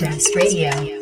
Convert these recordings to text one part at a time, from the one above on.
Stardust Radio.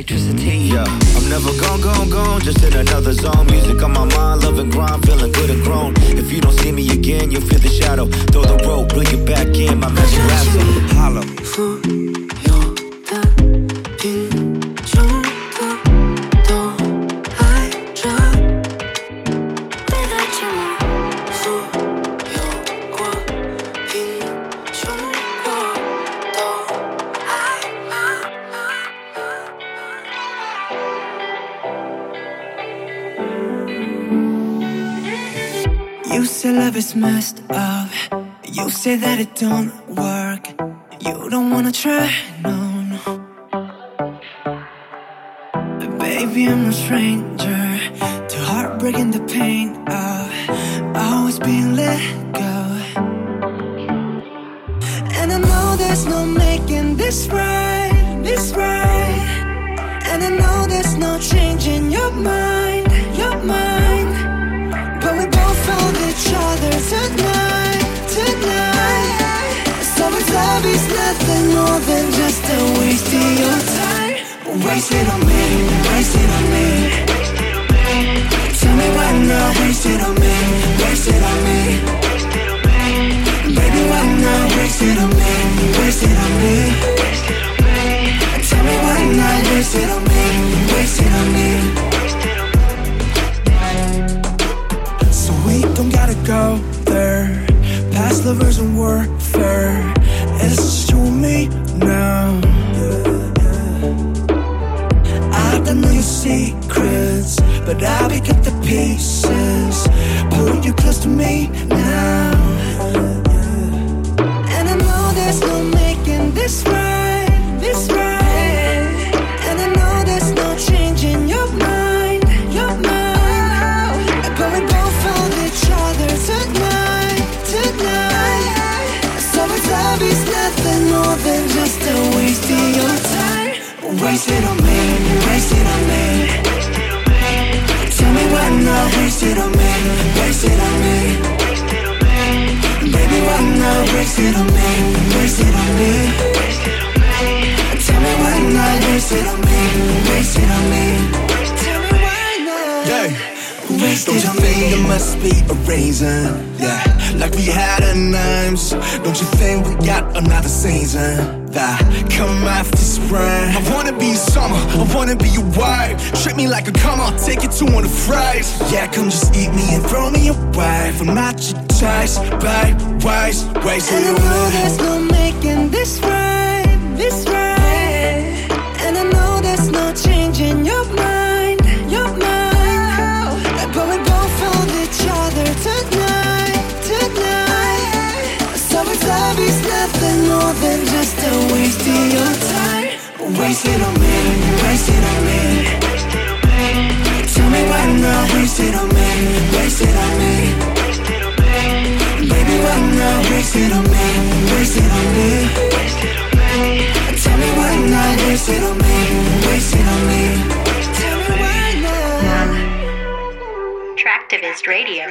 Finding electricity. Say that it don't like a come on, take you to one of fries. Yeah, come just eat me and throw me away. I'm not your size by wise, ways And I it know there's no making this right, this right. And I know there's no changing your mind, your mind. But we both found each other tonight, tonight. So love is nothing more than just a waste of your time, Waste it on me, waste it on me. Tell me why not waste on me, waste it on me. Baby, why not waste it on me, waste it on me. Tell me why not waste it on me, waste it on me. tell me. Traktivist Radio.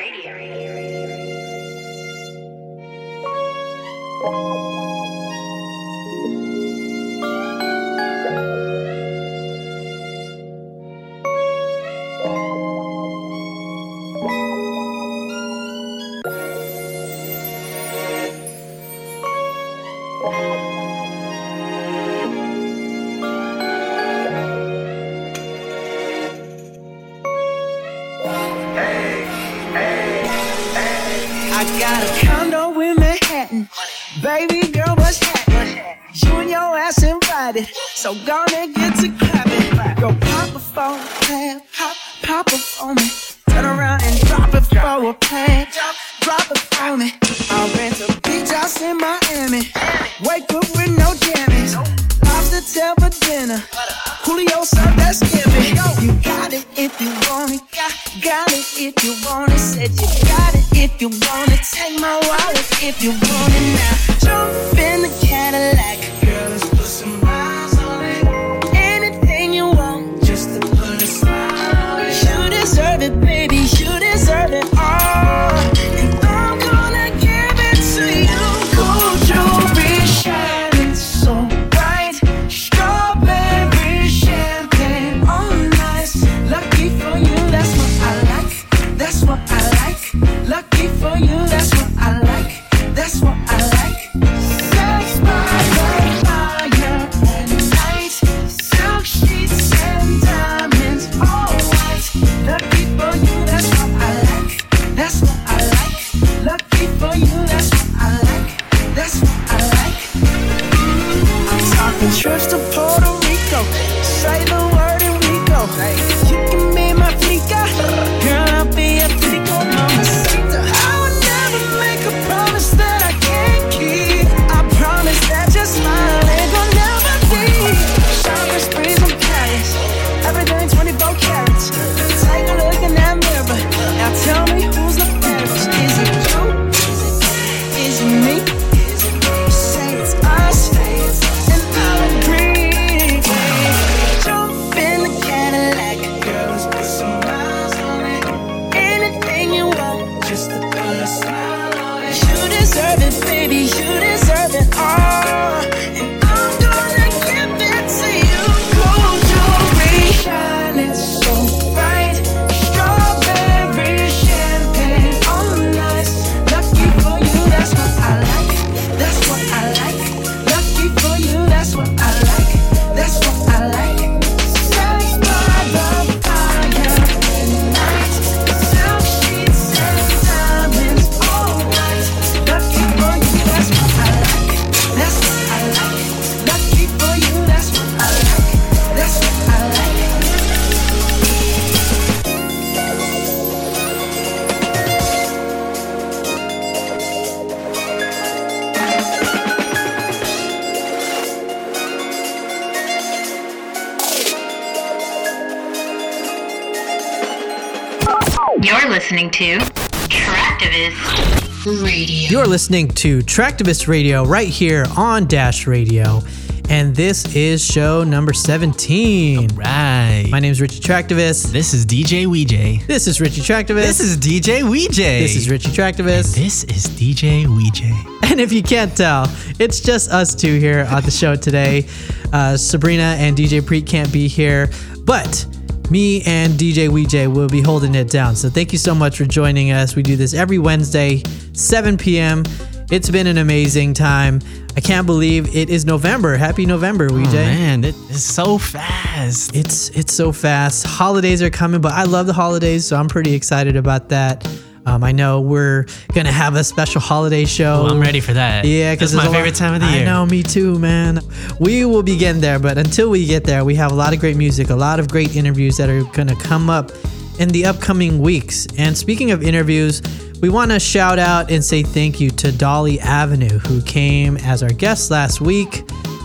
Listening to Traktivist Radio right here on Dash Radio. And this is show number 17. Right. My name is Richie Traktivist. this is DJ Wee Jay. This is Richie Traktivist. This is DJ Wee Jay. This is Richie Traktivist. This is DJ Wee Jay. And if you can't tell, it's just us two here on the show today. Uh, Sabrina and DJ Preet can't be here, but me and DJ Wee Jay will be holding it down. So thank you so much for joining us. We do this every Wednesday, 7 p.m. It's been an amazing time. I can't believe it is November. Happy November, Oh, Wee Jay. man, it is so fast. It's it's so fast. Holidays are coming, but I love the holidays, so I'm pretty excited about that. Um, I know we're gonna have a special holiday show. I'm ready for that. Yeah, because it's my favorite time of the year. I know, me too, man. We will be getting there, but until we get there, we have a lot of great music, a lot of great interviews that are gonna come up in the upcoming weeks. And speaking of interviews, we want to shout out and say thank you to Dolly Avenue, who came as our guest last week.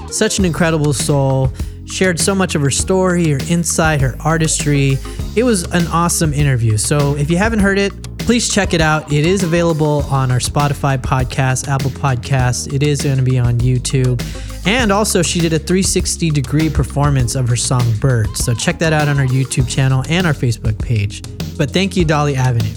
Such an incredible soul. Shared so much of her story, her insight, her artistry. It was an awesome interview. So if you haven't heard it, please check it out. It is available on our Spotify podcast, Apple Podcast. It is going to be on YouTube. And also, she did a 360 degree performance of her song Bird. So check that out on our YouTube channel and our Facebook page. But thank you, Dolly Avenue.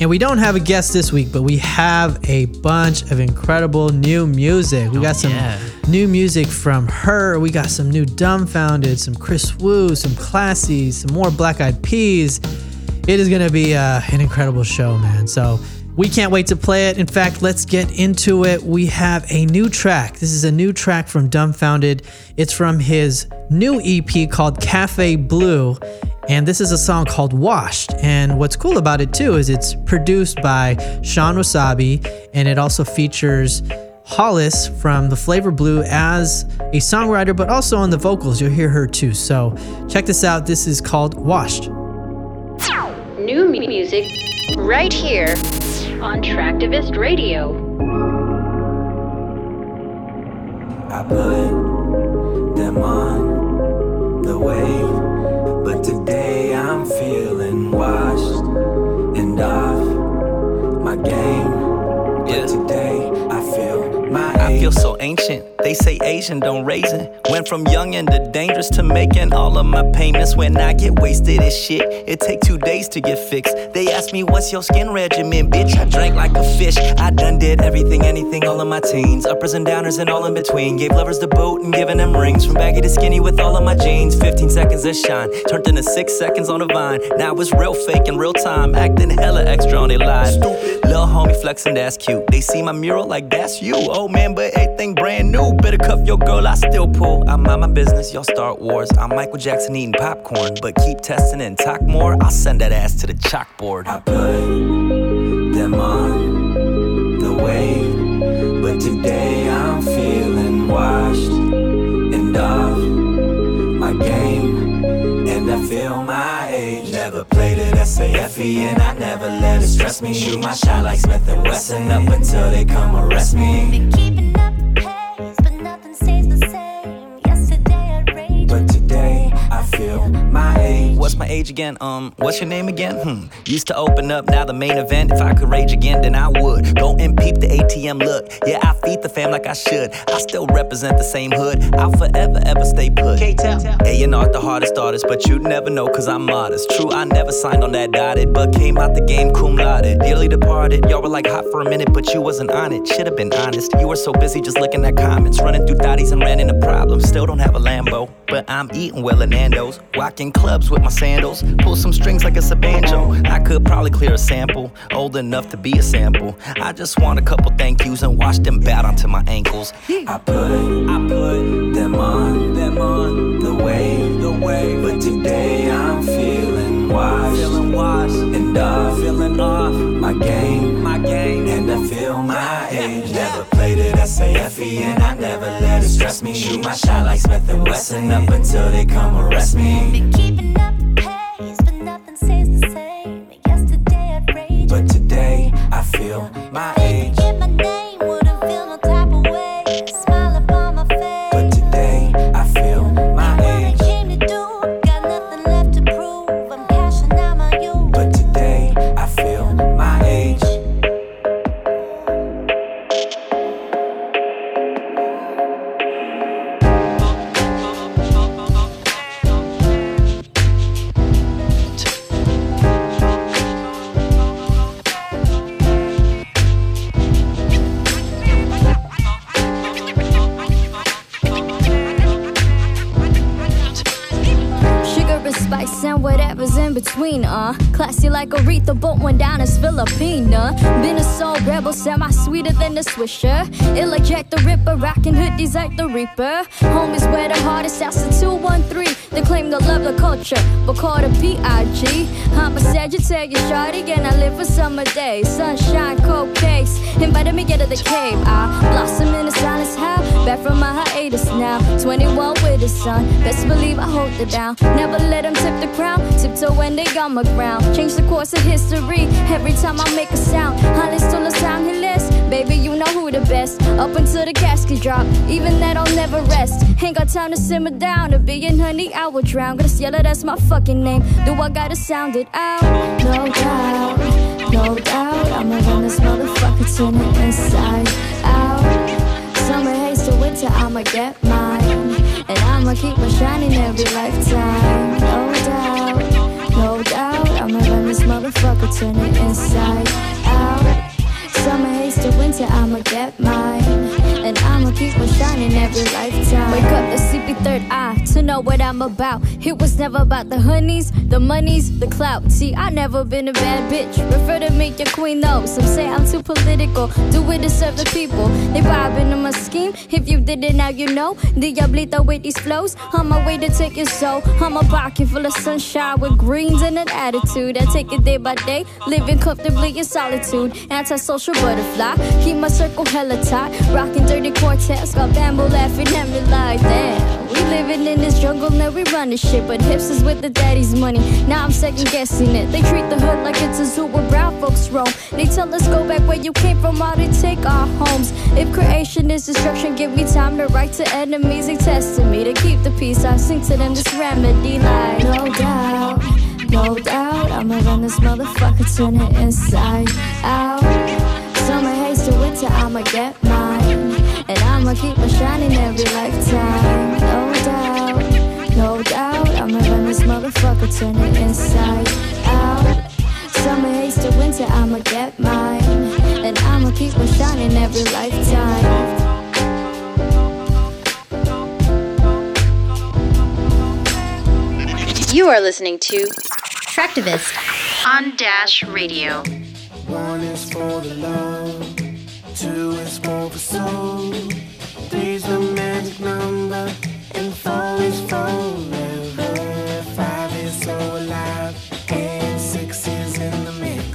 And we don't have a guest this week, but we have a bunch of incredible new music. We oh, got some yeah. new music from her. We got some new Dumbfoundead, some Kris Wu, some Klassy, some more Black Eyed Peas. It is going to be uh, an incredible show, man. So we can't wait to play it. In fact, let's get into it. We have a new track. This is a new track from Dumbfoundead. It's from his new EP called Cafe Blue. And this is a song called Washed. And what's cool about it too is it's produced by Shawn Wasabi and it also features Hollis from the Flavr Blue as a songwriter, but also on the vocals. You'll hear her too. So check this out. This is called Washed. New music right here on Traktivist Radio. I put them on the wave, but today I'm feeling washed and off my game. Yeah. But today I feel my I feel so ancient. They say Asian don't raisin. Went from young and to dangerous to making all of my payments. When I get wasted as shit, it take two days to get fixed. They ask me what's your skin regimen, bitch. I drank like a fish. I done did everything, anything, all of my teens, uppers and downers and all in between. Gave lovers the boot and giving them rings. From baggy to skinny with all of my jeans. 15 seconds of shine turned into six seconds on the vine. Now it's real fake in real time, acting hella extra on their live. Little homie flexing, that's cute. They see my mural like that's you. Oh man, but everything brand new. Better cuff your girl, I still pull. I'm on my business, y'all start wars. I'm Michael Jackson eating popcorn, but keep testing and talk more. I'll send that ass to the chalkboard. I put them on the wave, but today I'm feeling washed and off my game, and I feel my age. Never played it SAFE, E, and I never let it stress me. Shoot my shot like Smith and Wesson up until they come arrest me. Nothing feel my age. What's my age again? Um, what's your name again? Hmm. Used to open up, now the main event. If I could rage again, then I would. Go and peep the ATM look. Yeah, I feed the fam like I should. I still represent the same hood. I'll forever, ever stay put. Hey, you're not the hardest artist, but you'd never know cause I'm modest. True, I never signed on that dotted, but came out the game cum laude. Dearly departed. Y'all were like hot for a minute, but you wasn't on it. Should've been honest. You were so busy just looking at comments, running through thotties and ran into problems. Still don't have a Lambo, but I'm eating well in Nando's. Walking clubs with my sandals. Pull some strings like it's a banjo. I could probably clear a sample. Old enough to be a sample. I just want a couple thank yous and watch them bat onto my ankles. I put, I put them on, them on the wave, the wave. But today I'm feeling washed, feeling washed and off, feeling off my game, my game, and I feel my age. It SAFE, and I never let it stress me. Shoot my shot like Smith and Wesson up until they come arrest me. Been keeping up the pace, but nothing stays the same. Yesterday I raged. But today I feel my age. Like boat went down as Filipina. A semi sweeter than the Swisher. Ill like Jack the Ripper, rockin' hoodies like the Reaper. Homies where the hardest, that's the 213. They claim to love the culture, but call the PIG. Homicide Sagittarius, shawty, and I live for summer days. Sunshine, cold case. Invited me get to the cave. I blossom in the silence. How? Back from my hiatus now. 21 with the sun. Best believe I hold it down. Never let them tip the crown. Tiptoe when they on my ground. Change the course of history. Every time I make a sound. Holly still a sound. Baby, you know who the best. Up until the casket drop. Even that I'll never rest. Ain't got time to simmer down. A billion honey, I will drown. It, that's my fucking name. Do I gotta sound it out? No doubt, no doubt. I'ma run this motherfucker, turn it inside out. Summer haze to winter, I'ma get mine. And I'ma keep on shining every lifetime. No doubt, no doubt. I'ma run this motherfucker, turn it inside out. Summer haze to winter, I'ma get mine. And I'ma keep on shining every lifetime. Wake up the sleepy third eye to know what I'm about. It was never about the honeys, the monies, the clout. See, I never been a bad bitch. Refer to me your queen though. Some say I'm too political. Do it to serve the people. They vibing on my scheme. If you didn't, now you know. Diablito with these flows. On my way to take your soul. I'm a pocket full of sunshine with greens and an attitude. I take it day by day, living comfortably in solitude. Antisocial butterfly. Keep my circle hella tight. Rocking dirty quartets. Got bamboo laughing at me like damn. We living in this jungle, now we run this shit. But hipsters with the daddy's money. Now I'm second guessing it. They treat the hood like it's a zoo where brown folks roam. They tell us go back where you came from, while they take our homes. If creation is destruction, give me time to write to enemies. They testing me to keep the peace. I sing to them this remedy like no doubt, no doubt. I'ma run this motherfucker, turn it inside out. Summer haze to winter, I'ma get mine. And I'ma keep on shining every lifetime. No doubt, no doubt. I'ma run this motherfucker, turn it inside out. Summer haze to winter, I'ma get mine. And I'ma keep on shining every lifetime. You are listening to Traktivist on Dash Radio. One is for the love, more for soul, three's the magic number, and four is forever. Five is so alive, and six is in the mix.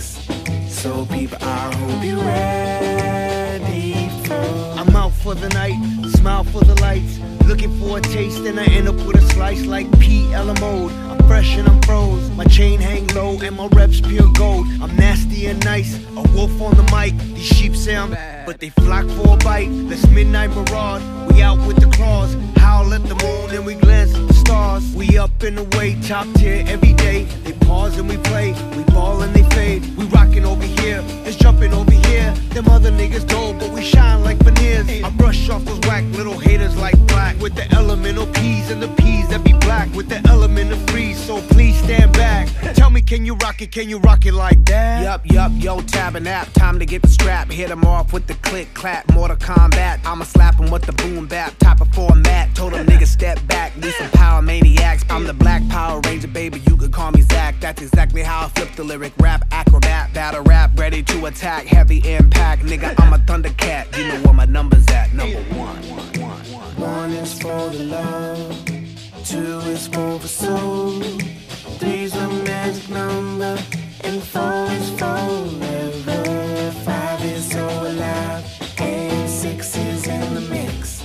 So people, I hope you're ready for. I'm out for the night, smile for the lights. Looking for a taste, and I end up with a slice like PL mode. I'm fresh and I'm froze. My chain hang low, and my reps pure gold. I'm nasty and nice, a wolf on the mic. These sheep say I'm bad, but they flock for a bite. Let's midnight maraud. We out with the claws. Howl at the moon, and we glance at the stars. We up in the way, top tier every day. They pause and we play. We ball and they fade. We rockin' over here, it's jumping over here. Them other niggas dull, but we shine like veneers. I brush off those whack little haters like black with the elemental P's and the P's that be black with the element of freeze. So please stand back. Tell me, can you rock it? Can you rock it like that? Yup, yup, yo, tab and app. Time to get the strap. Hit Hit 'em off with the click, clap, Mortal combat. I'ma slap slap 'em with the boom bap. Type of format. Told 'em niggas step back. Need some power maniacs. I'm the black Power Ranger, baby. You could call me Zach. That's exactly how I flip the lyric. Rap acrobat, battle rap, ready to attack. Heavy impact, nigga. I'm a Thundercat. You know where my numbers at. Number one. One is for the love, two is for the soul, three's a magic number, and four is forever. Five is so alive, and six is in the mix.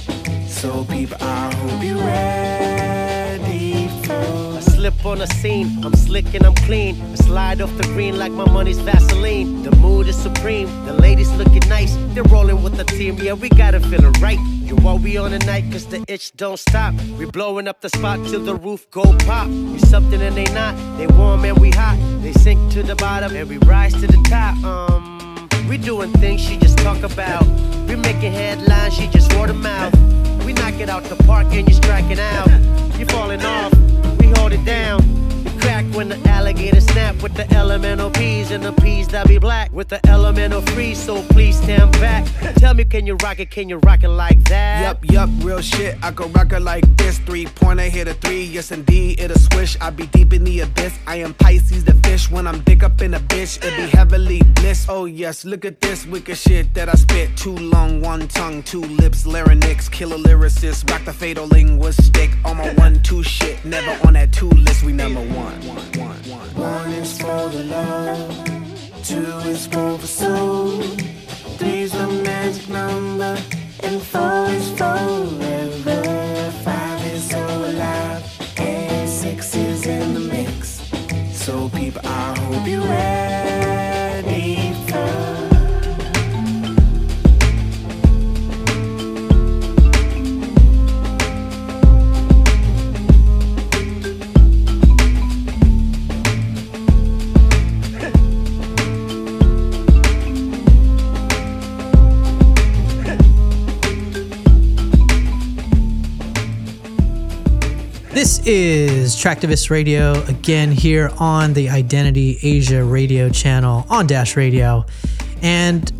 So people, I hope you're ready for. I slip on the scene, I'm slick and I'm clean. I slide off the green like my money's Vaseline. The mood is supreme, the ladies looking nice. They're rolling with the team, yeah, we got it feeling right. You we on the night, cause the itch don't stop. We blowing up the spot till the roof go pop. We something and they not, they warm and we hot. They sink to the bottom and we rise to the top. Um, we doing things she just talk about. We making headlines, she just word of mouth. We knock it out the park and you striking out. You falling off, we hold it down. Crack when the alligator snap with the elemental P's and the P's that be black with the elemental freeze. So please stand back. Tell me, can you rock it? Can you rock it like that? Yup, yup, real shit. I go rock it like this. Three pointer hit a three. Yes, indeed, it'll swish. I be deep in the abyss. I am Pisces, the fish. When I'm dick up in a bitch, it be heavily bliss. Oh, yes, look at this wicked shit that I spit. Too long, one tongue, two lips, larynx, killer lyricist. Rock the fatal linguistic. On my one, two shit. Never on that two list, we number one. One is for the love. Two is for the soul. Three's the magic number. And four is forever. Five is so alive. And six is in the mix. So people, I hope you're ready This is Traktivist Radio again here on the Identity Asia radio channel on Dash Radio. And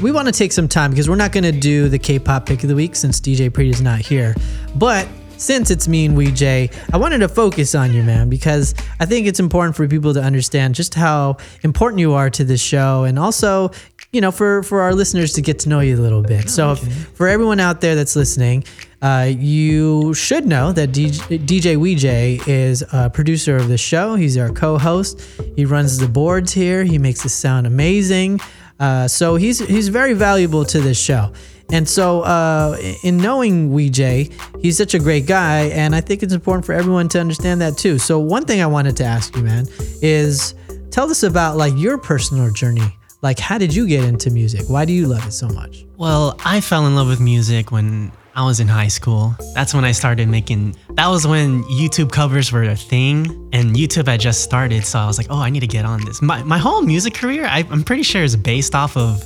we want to take some time because we're not going to do the K pop pick of the week since DJ Pretty is not here. But since it's me and Wee Jay, I wanted to focus on you, man, because I think it's important for people to understand just how important you are to this show and also, you know, for, for our listeners to get to know you a little bit. So, if, for everyone out there that's listening, uh, you should know that DJ, DJ Wee Jay is a producer of the show. He's our co-host. He runs the boards here. He makes it sound amazing. Uh, so he's he's very valuable to this show. And so, uh, in knowing Wee Jay, he's such a great guy, and I think it's important for everyone to understand that too. So, one thing I wanted to ask you, man, is tell us about like your personal journey. Like, how did you get into music? Why do you love it so much? Well, I fell in love with music when I was in high school. That's when I started making. That was when YouTube covers were a thing, and YouTube had just started. So I was like, oh, I need to get on this. My my whole music career, I, I'm pretty sure, is based off of.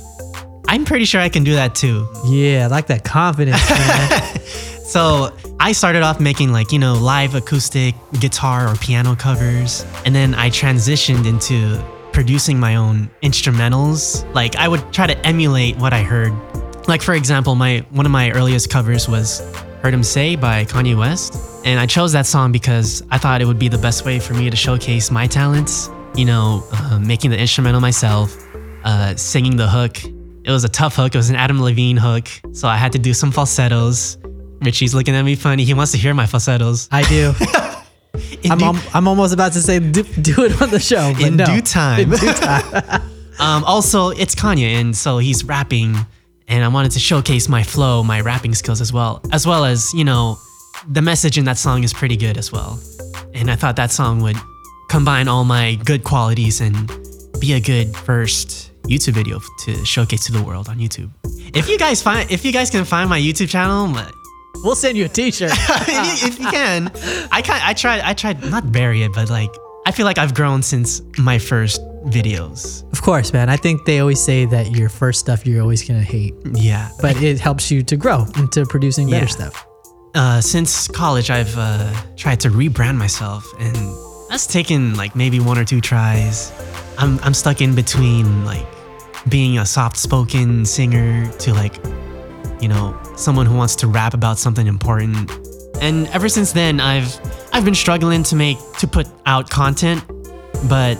I'm pretty sure I can do that too. Yeah, I like that confidence, man. So I started off making like, you know, live acoustic guitar or piano covers. And then I transitioned into producing my own instrumentals. Like I would try to emulate what I heard. Like for example, my one of my earliest covers was Heard 'Em Say by Kanye West. And I chose that song because I thought it would be the best way for me to showcase my talents. You know, uh, making the instrumental myself, uh, singing the hook. It was a tough hook. It was an Adam Levine hook. So I had to do some falsettos. Richie's looking at me funny. He wants to hear my falsettos. I do. I'm, al- I'm almost about to say do, do it on the show, but in no. due time. In due time. um, also, it's Kanye, and so he's rapping, and I wanted to showcase my flow, my rapping skills as well, as well as you know, the message in that song is pretty good as well, and I thought that song would combine all my good qualities and be a good first YouTube video to showcase to the world on YouTube. If you guys find, if you guys can find my YouTube channel, we'll send you a T-shirt if, you, can. I kind, I tried, I tried not bury it, but like I feel like I've grown since my first videos. Of course, man. I think they always say that your first stuff you're always gonna hate. Yeah, but it helps you to grow into producing better Yeah. stuff. Uh, since college, I've uh, tried to rebrand myself, and that's taken like maybe one or two tries. I'm I'm stuck in between like being a soft-spoken singer to like, you know, someone who wants to rap about something important. And ever since then, I've I've been struggling to make to put out content, but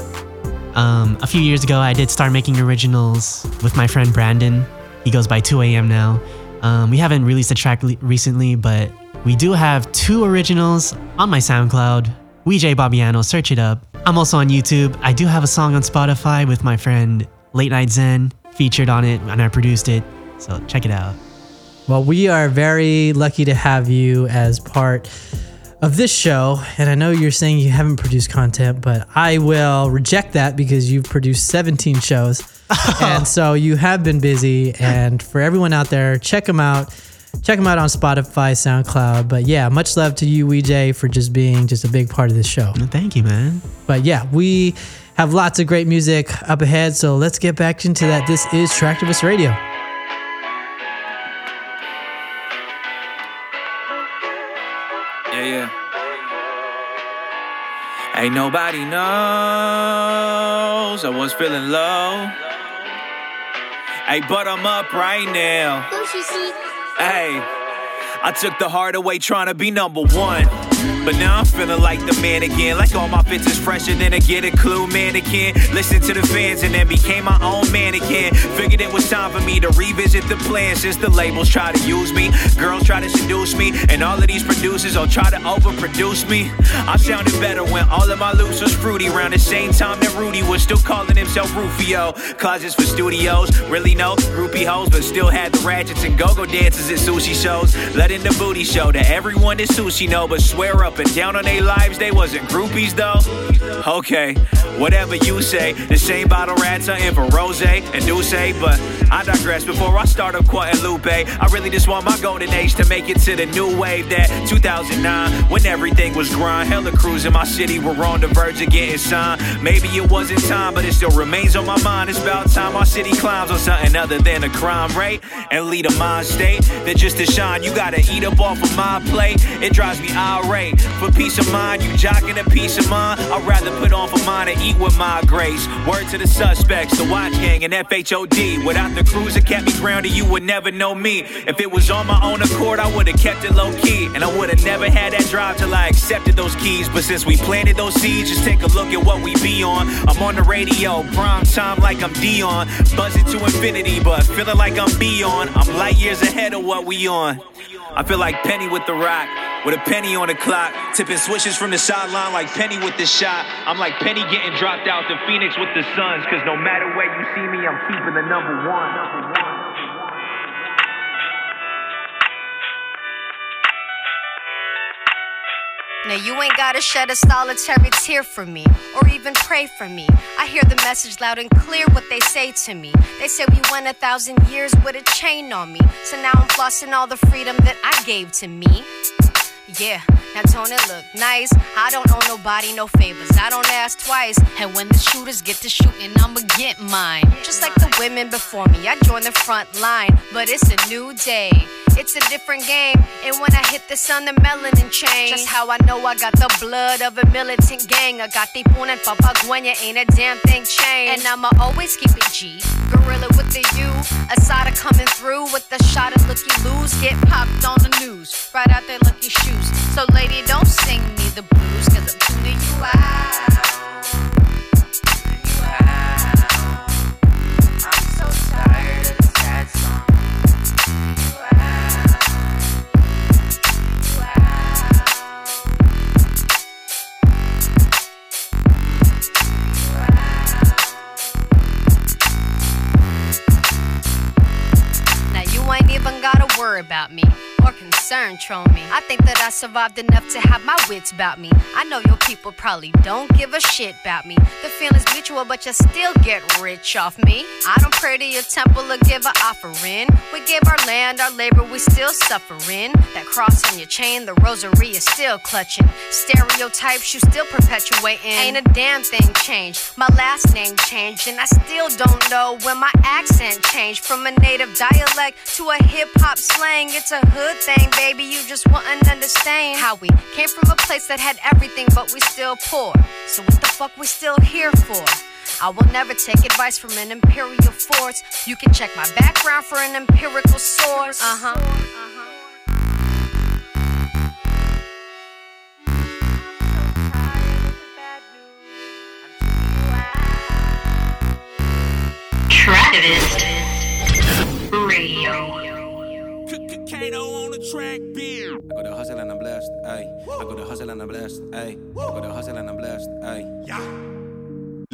um, a few years ago, I did start making originals with my friend Brandon. He goes by 2 a.m. now. Um, we haven't released a track le- recently, but we do have two originals on my SoundCloud. Weejay Bobbiano, search it up. I'm also on YouTube. I do have a song on Spotify with my friend Late Night Zen featured on it, and I produced it. So check it out. Well, we are very lucky to have you as part of this show. And I know you're saying you haven't produced content, but I will reject that because you've produced 17 shows. and so you have been busy. And for everyone out there, check them out. Check them out on Spotify, SoundCloud. But yeah, much love to you, WeJ, for just being just a big part of this show. Thank you, man. But yeah, we have lots of great music up ahead. So let's get back into that. This is Traktivist Radio. Yeah, yeah. Ain't nobody knows I was feeling low. Hey, but I'm up right now. Hey, I took the hard away trying to be number one. But now I'm feeling like the man again. Like all my is fresher than a get a clue mannequin. Listen to the fans and then became my own mannequin. Figured it was time for me to revisit the plan since the labels try to use me. Girls try to seduce me. And all of these producers all try to overproduce me. I sounded better when all of my loops was fruity. Around the same time that Rudy was still calling himself Rufio. Closets for studios. Really no groupie hoes, but still had the ratchets and go-go dances at sushi shows. Letting the booty show to everyone that sushi know. But swear up and down on their lives they wasn't groupies though. Okay, whatever you say. The same bottle rats are in for Rose and Douce, but I digress. Before I start up Guadalupe, I really just want my golden age to make it to the new wave that 2009 when everything was grind. Hella crews in my city were on the verge of getting signed. Maybe it wasn't time, but it still remains on my mind. It's about time our city climbs on something other than a crime rate and lead a mind state that just to shine, you gotta eat up off of my plate. It drives me irate. For peace of mind, you jocking a peace of mind. I'd rather put on for mine and eat with my grace. Word to the suspects, the Watch Gang and FHOD. Without the that kept me grounded, you would never know me. If it was on my own accord, I would've kept it low key. And I would've never had that drive till I accepted those keys. But since we planted those seeds, just take a look at what we be on. I'm on the radio, prime time like I'm Dion. Buzzing to infinity, but feeling like I'm beyond. I'm light years ahead of what we on. I feel like Penny with the rock, with a penny on the clock, tipping switches from the sideline like Penny with the shot. I'm like Penny getting dropped out to Phoenix with the Suns, cause no matter where you see me, I'm keeping the number one. Number one. Now you ain't gotta shed a solitary tear for me, or even pray for me. I hear the message loud and clear what they say to me. They say we went a thousand years with a chain on me. So now I'm flossing all the freedom that I gave to me. Yeah, now it look nice? I don't owe nobody no favors. I don't ask twice. And when the shooters get to shooting, I'ma get mine. Just like the women before me, I joined the front line. But it's a new day. It's a different game. And when I hit the sun, the melanin change. Just how I know I got the blood of a militant gang. I got the and Papagüeña, ain't a damn thing changed. And I'ma always keep it G. Gorilla with the U. Asada coming through with the shot of looky loose. Get popped on the news. Right out their lucky shoes. So, lady, don't sing me the blues, cause I'm tuning you out. About me concern. I think that I survived enough to have my wits about me. I know your people probably don't give a shit about me. The feeling's mutual, but you still get rich off me. I don't pray to your temple or give an offering. We give our land, our labor, we still suffering. That cross on your chain, the rosary is still clutching. Stereotypes you still perpetuating. Ain't a damn thing changed. My last name changed, and I still don't know when my accent changed from a native dialect to a hip hop slang. It's a hood thing, baby. You just wouldn't understand how we came from a place that had everything, but we still poor. So what the fuck we still here for? I will never take advice from an imperial force. You can check my background for an empirical source. Uh huh. Traktivist Radio. Kato on the track, beer. I go to hustle and I'm blessed, ayy. I go to hustle and I'm blessed, ayy. I go to hustle and I'm blessed, ayy. Yeah.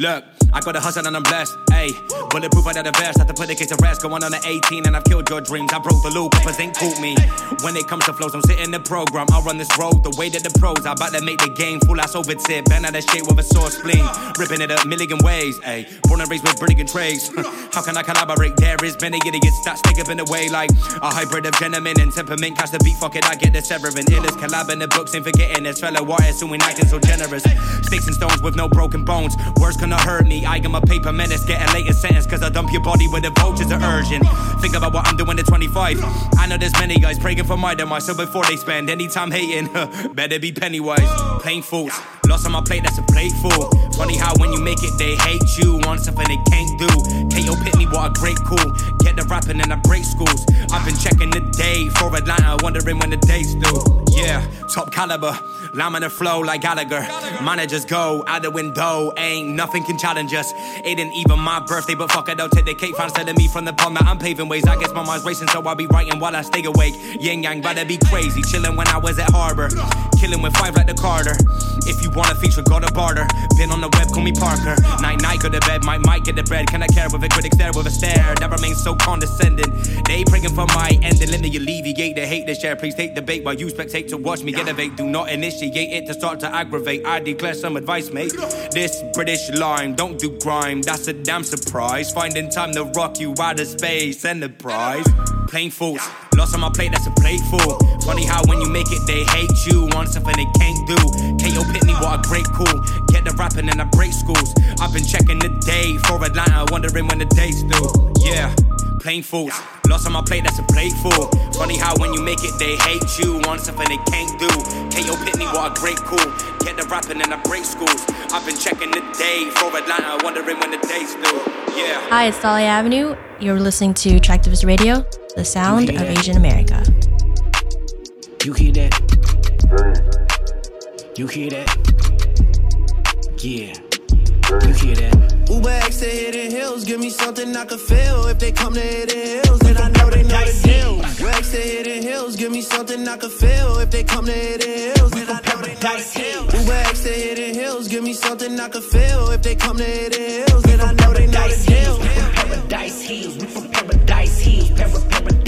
Look, I got a hustle and I'm blessed, ayy. Bulletproof, I did the best. Had to put the case to rest. Going on the 18 and I've killed your dreams. I broke the loop, cause ain't caught me. When it comes to flows, I'm sitting the program. I run this road the way that the pros. I about to make the game full ass over tip. Bend out of shape with a sore spleen. Ripping it a million ways, ayy. Born and raised with brilliant trades. How can I collaborate? There is many idiots that stick up in the way like a hybrid of gentleman and temperament. Catch the beat, fuck it, I get the. Illest collab in the books, ain't forgetting this fellow artist who ain't acting so generous. Sticks and stones with no broken bones. Words cannot hurt me. I am a paper menace, get a later sentence cause I dump your body where the vultures are urging. Think about what I'm doing at 25. I know there's many guys praying for my demise, so before they spend any time hating, better be pennywise. Plain fools. Lost on my plate, that's a plate full. Funny how when you make it, they hate you. Want something they can't do. KO pit me, what a great cool. Get the rapping and I break schools. I've been checking the day for Atlanta, wondering when the day's due. Yeah, top caliber, laminar flow like Gallagher. Managers go out the window, ain't nothing can challenge us. It ain't even my birthday, but fuck it, I'll take the cake. Fans telling me from the pond that I'm paving ways. I guess my mind's racing, so I'll be writing while I stay awake. Yin yang, better be crazy. Chilling when I was at Harbor, killing with five like the Carter. If you want a feature, go to barter. Been on the web, call me Parker. Night night, go to bed, might might get the bread. Can I care with a critic stare with a stare? That remains so condescending. They praying for my ending, let me alleviate the hate, the share. Please take the bait while you spectate to watch me innovate. Do not initiate it to start to aggravate. I declare some advice, mate. This British don't do grime. That's a damn surprise. Finding time to rock you out of space, enterprise. Plain fools. Lost on my plate, that's a plateful. Funny how when you make it, they hate you. Want something they can't do. KO Pitney, what a great cool. Get the rapping and I break schools. I've been checking the day for Atlanta, wondering when the day's due. Yeah, plain fools. Lost on my plate, that's a plateful. Funny how when you make it, they hate you. Want something they can't do. KO Pitney, what a great cool. Get the rapping and I break schools. I've been checking the day for Atlanta, wondering when the date's due. Yeah. Hi, it's Dolly Avenue. You're listening to Traktivist Radio, the sound of Asian America. You hear that? You hear that? Yeah. You hear that? Uber X to Hidden Hills, give me something I can feel. If they come to Hidden Hills, then I know they know the deal. Uber X to Hidden Hills, give me something I can feel. If they come to Hidden Hills, then I know they know the deal. Uber X to Hidden Hills, give me something I could feel. If they come to Hidden Hills, then I know they know the deal. Paradise Hills, we from Paradise Hills, Paradise Hills. What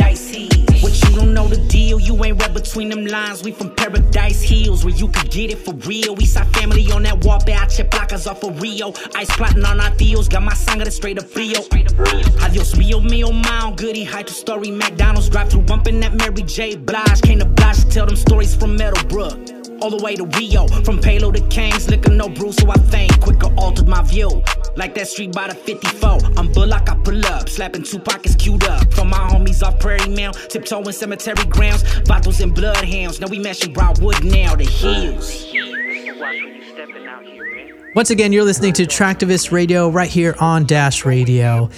you don't know the deal, you ain't read between them lines. We from Paradise Hills, where you could get it for real. We saw family on that wall, PH placas off of Rio. Ice plotting on our fields, got my sangre straight up frio. Adios mio, mio, mile, goody, high to story. McDonald's drive through bumping that Mary J. Blige. Came to Blige tell them stories from Meadowbrook. All the way to Rio, from Palo to Kings, liquor no brew, so I think quicker altered my view. Like that street by the 54, I'm Bullock, I pull up, slapping two pockets queued up. From my homies off Prairie Mill, tiptoeing cemetery grounds, bottles and bloodhounds. Now we mashing Broadwood now, the hills. Once again, you're listening to Traktivist Radio right here on Dash Radio.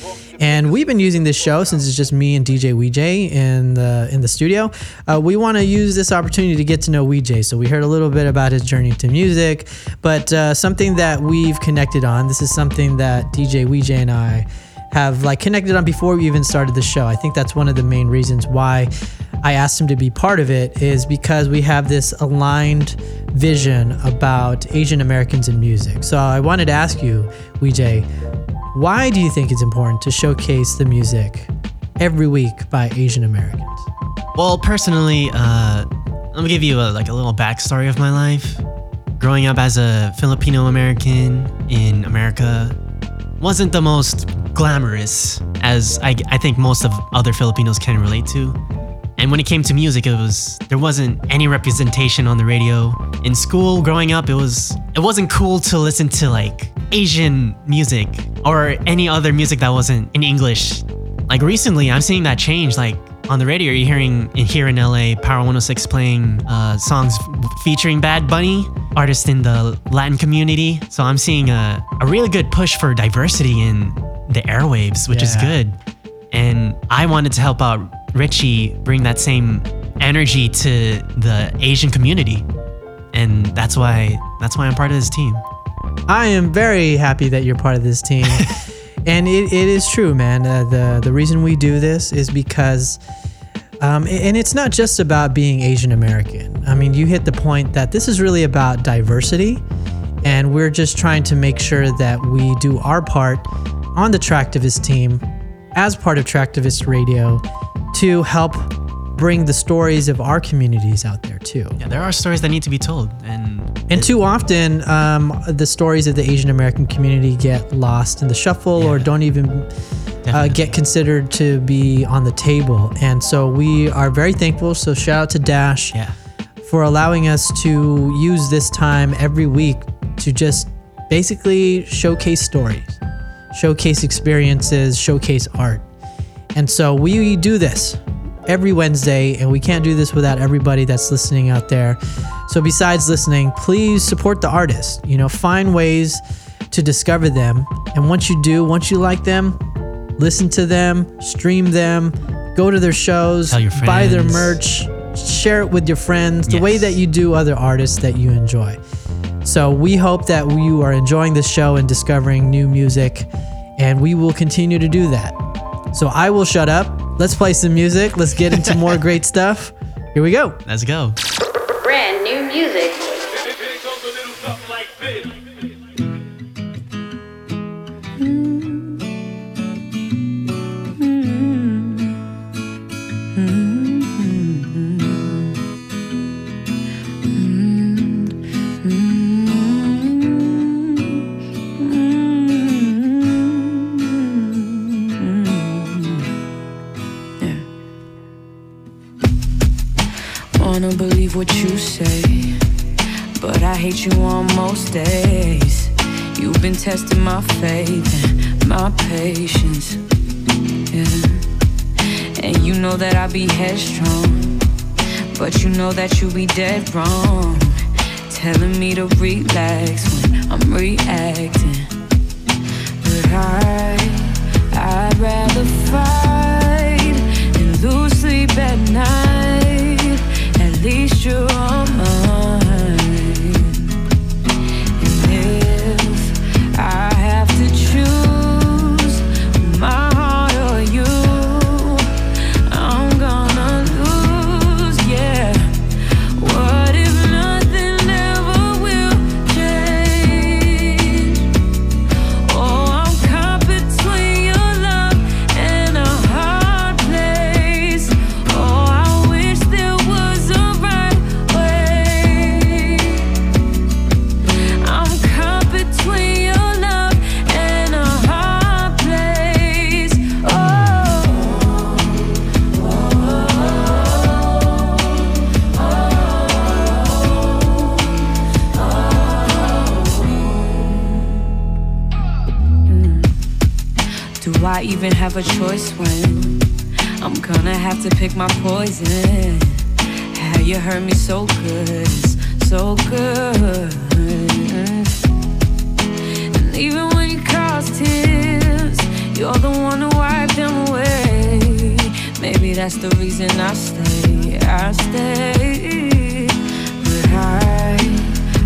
And we've been using this show since it's just me and DJ Wee Jay in the in the studio. Uh, we want to use this opportunity to get to know Wee Jay. So we heard a little bit about his journey to music, but uh, something that we've connected on. This is something that DJ Wee Jay and I have like connected on before we even started the show. I think that's one of the main reasons why I asked him to be part of it is because we have this aligned vision about Asian Americans in music. So I wanted to ask you, Wee Jay, why do you think it's important to showcase the music every week by Asian Americans? Well, personally, uh, let me give you a, like a little backstory of my life. Growing up as a Filipino American in America wasn't the most glamorous, as I, I think most of other Filipinos can relate to. And when it came to music, it was there wasn't any representation on the radio. In school, growing up, it was it wasn't cool to listen to like Asian music or any other music that wasn't in English. Like recently, I'm seeing that change. Like on the radio, you're hearing here in LA, Power 106 playing uh, songs featuring Bad Bunny, artists in the Latin community. So I'm seeing a, a really good push for diversity in the airwaves, which is good. And I wanted to help out Richie bring that same energy to the Asian community. And that's why that's why I'm part of this team. I am very happy that you're part of this team. and it, it is true, man. Uh, the, the reason we do this is because, um, and it's not just about being Asian American. I mean, you hit the point that this is really about diversity. And we're just trying to make sure that we do our part on the Traktivist team as part of Traktivist Radio to help bring the stories of our communities out there too. Yeah, there are stories that need to be told, and And too often, um, the stories of the Asian American community get lost in the shuffle or don't even uh, get considered to be on the table. And so we are very thankful. So shout out to Dash yeah. for allowing us to use this time every week to just basically showcase stories, showcase experiences, showcase art. And so we do this every Wednesday, and we can't do this without everybody that's listening out there. So besides listening, please support the artist. You know, find ways to discover them. And once you do, once you like them, listen to them, stream them, go to their shows, buy their merch, share it with your friends the way that you do other artists that you enjoy. So we hope that you are enjoying this show and discovering new music, and we will continue to do that. So I will shut up. Let's play some music. Let's get into more great stuff. Here we go. Let's go. Brand new music. What you say, but I hate you on most days. You've been testing my faith and my patience. Yeah. And you know that I be headstrong, but you know that you be dead wrong. Telling me to relax when I'm reacting. But I, I'd rather fight and lose sleep at night. Least you're on mine. Even have a choice when I'm gonna have to pick my poison? How you hurt me so good, so good. And even when you cause tears, you're the one to wipe them away. Maybe that's the reason I stay, I stay. But I,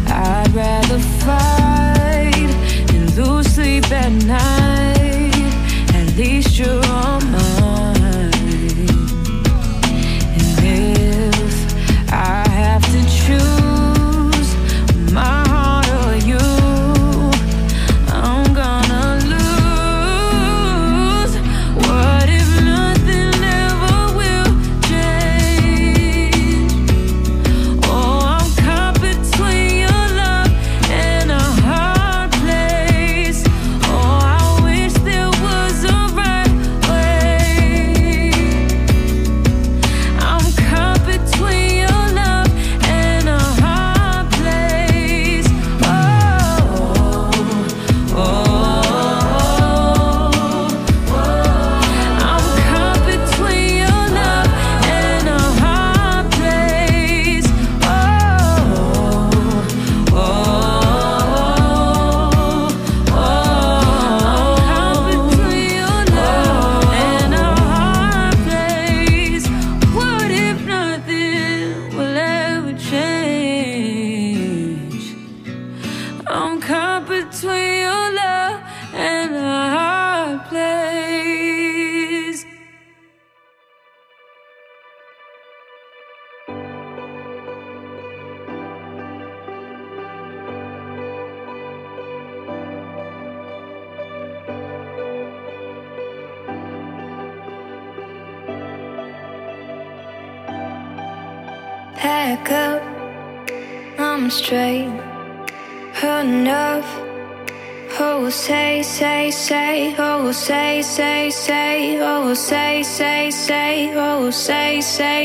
I'd rather fight and lose sleep at night. Least you're on mine.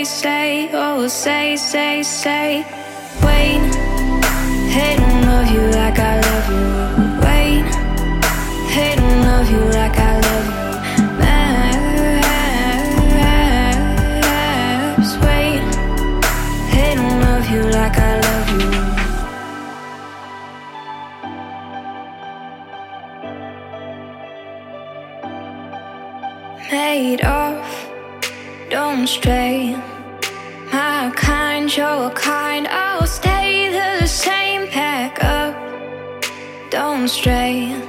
Say, say. Oh, say, say, say. Wait, hey, don't love you like I love you. Wait, hey, don't love you like I love you. Maps, wait, don't love you like I love you. Made off, don't stray change your kind. I'll stay the same, pack up, don't stray.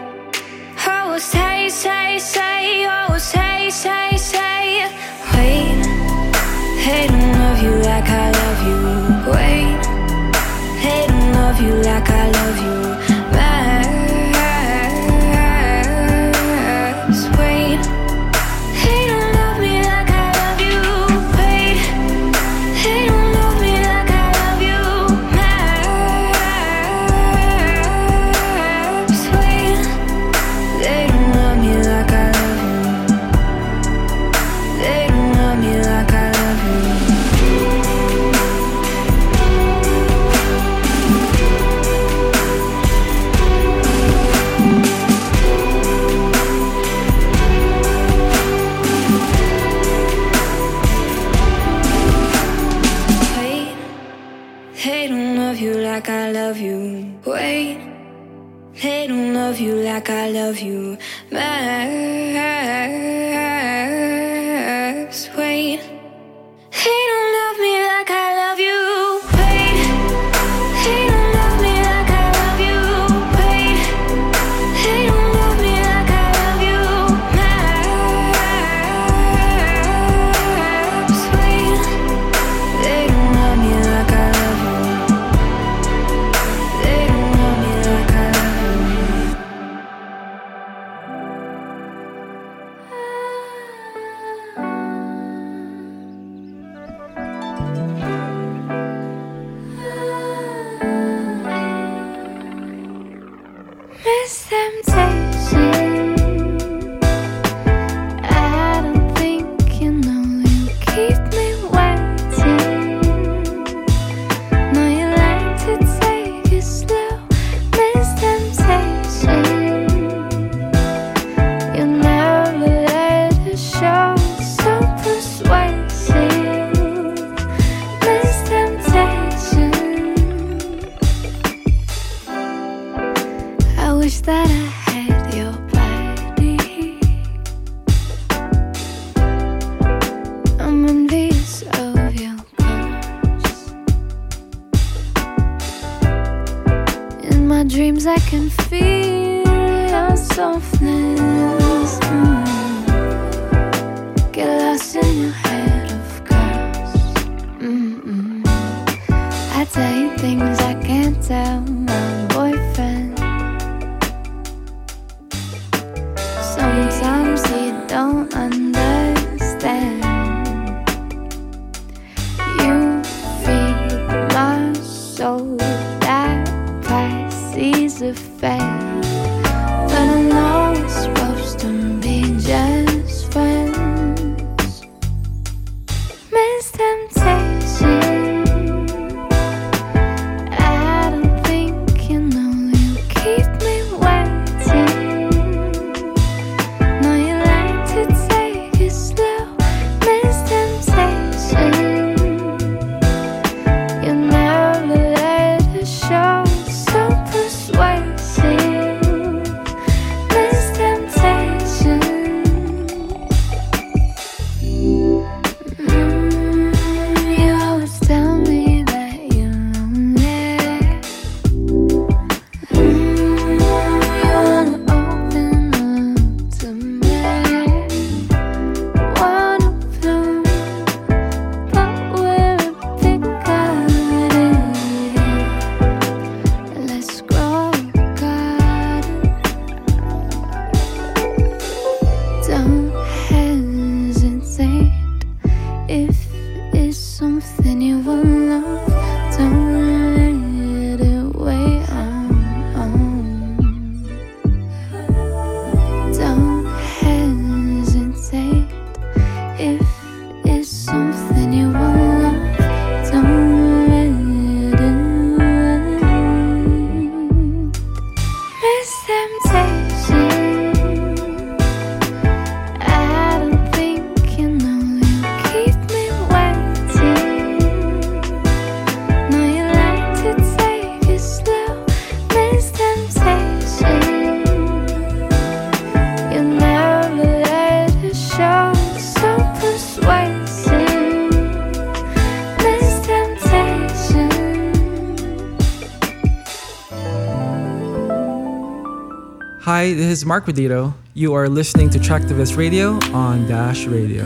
Is Mark Rodito. You are listening to Traktivist Radio on Dash Radio.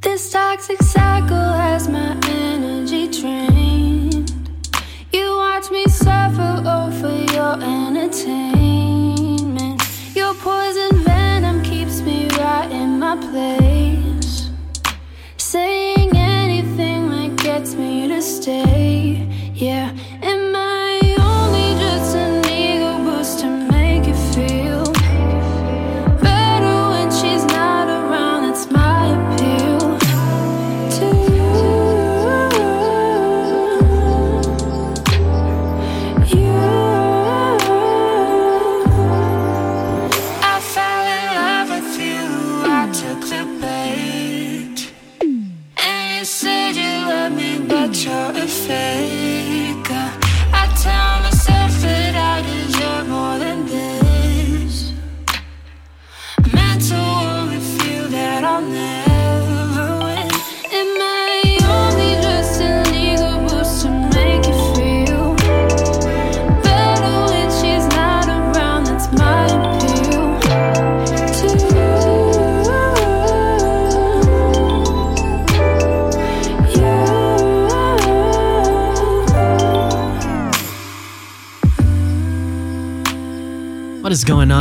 This toxic cycle has my energy drained. You watch me suffer over your entertainment. Poison venom keeps me right in my place. Saying anything that gets me to stay. Yeah,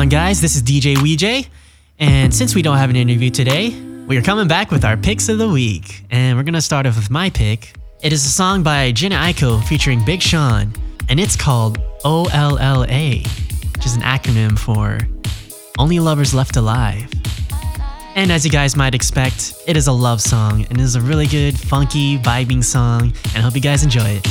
on, guys? This is DJ Weej, and since we don't have an interview today, we are coming back with our picks of the week. And we're gonna start off with my pick. It is a song by Jhené Aiko featuring Big Sean, and it's called OLLA, which is an acronym for Only Lovers Left Alive. And as you guys might expect, it is a love song and it is a really good, funky, vibing song, and I hope you guys enjoy it.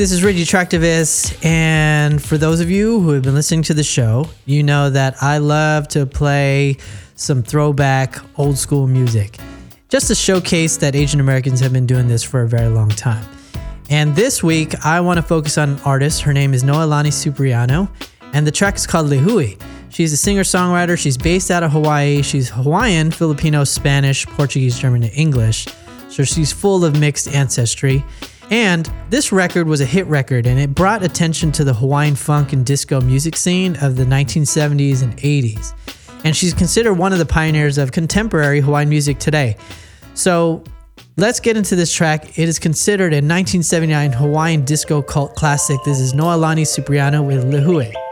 This is Reggie Traktivist, and for those of you who have been listening to the show, you know that I love to play some throwback old school music, just to showcase that Asian Americans have been doing this for a very long time. And this week, I want to focus on an artist. Her name is Nohelani Cypriano, and the track is called Lihue. She's a singer songwriter. She's based out of Hawaii. She's Hawaiian, Filipino, Spanish, Portuguese, German, and English. So she's full of mixed ancestry. And this record was a hit record and it brought attention to the Hawaiian funk and disco music scene of the 1970s and 80s. And she's considered one of the pioneers of contemporary Hawaiian music today. So let's get into this track. It is considered a 1979 Hawaiian disco cult classic. This is Nohelani Cypriano with Lihue.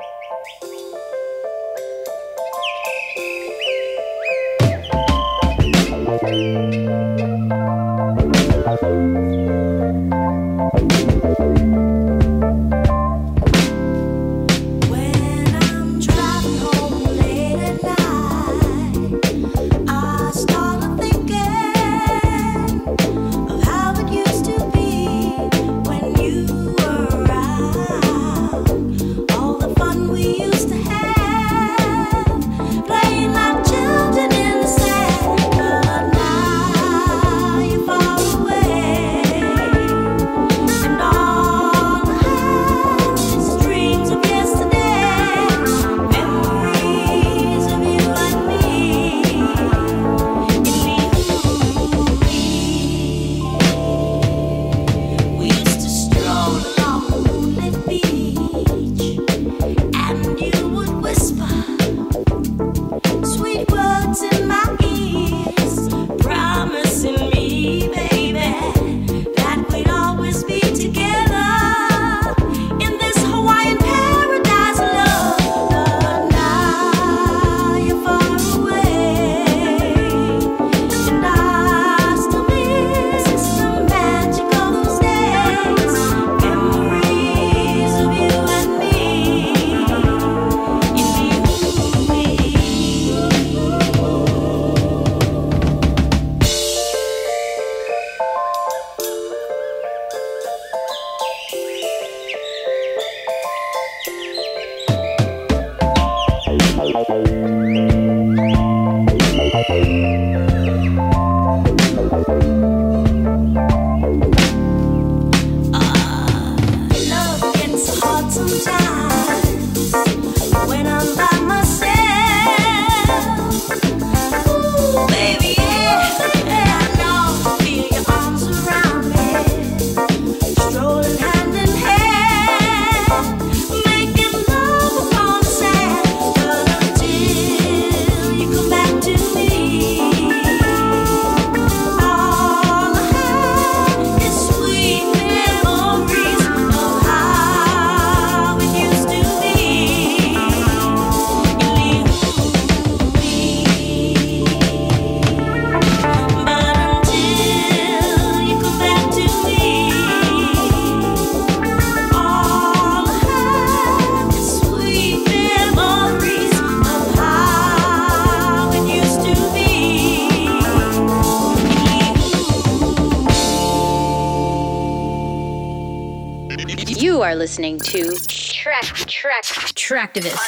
Listening to Track Track Traktivist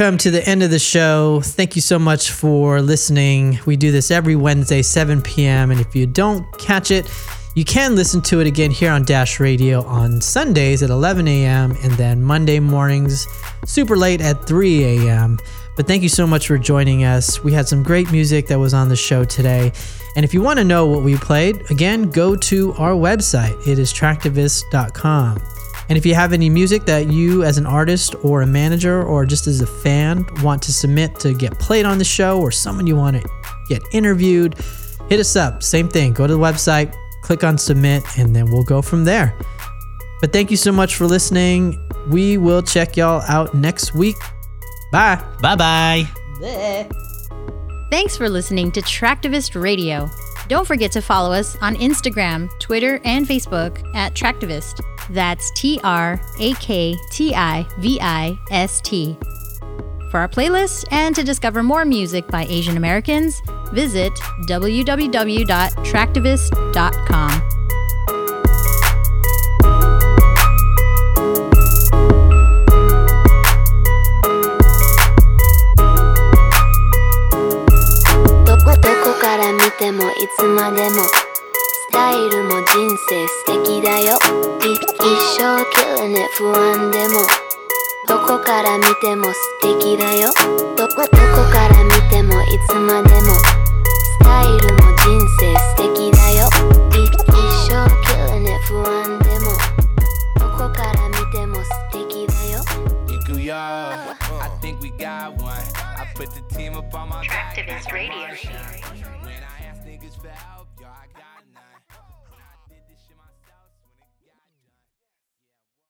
come to the end of the show. Thank you so much for listening. We do this every Wednesday, 7 p.m. And if you don't catch it, you can listen to it again here on Dash Radio on Sundays at 11 a.m. and then Monday mornings, super late at 3 a.m. But thank you so much for joining us. We had some great music that was on the show today. And if you want to know what we played, again, go to our website. It is traktivist.com. And if you have any music that you, as an artist or a manager or just as a fan, want to submit to get played on the show or someone you want to get interviewed, hit us up. Same thing. Go to the website, click on submit, and then we'll go from there. But thank you so much for listening. We will check y'all out next week. Bye. Bye bye. Thanks for listening to Traktivist Radio. Don't forget to follow us on Instagram, Twitter, and Facebook at Traktivist. That's T R A K T I V I S T. For our playlist and to discover more music by Asian Americans, visit www.traktivist.com. から見てもいつまでも。スタイルも人生素敵だよ。い一生 killing it 不安でも。どこから見ても素敵だよ。どこどこから見てもいつまでも。スタイルも人生素敵だよ。い一生 killing it 不安でも。どこから見ても素敵だよ。Ikuya, I think we got one. I put the team up on my Tractivist Radio.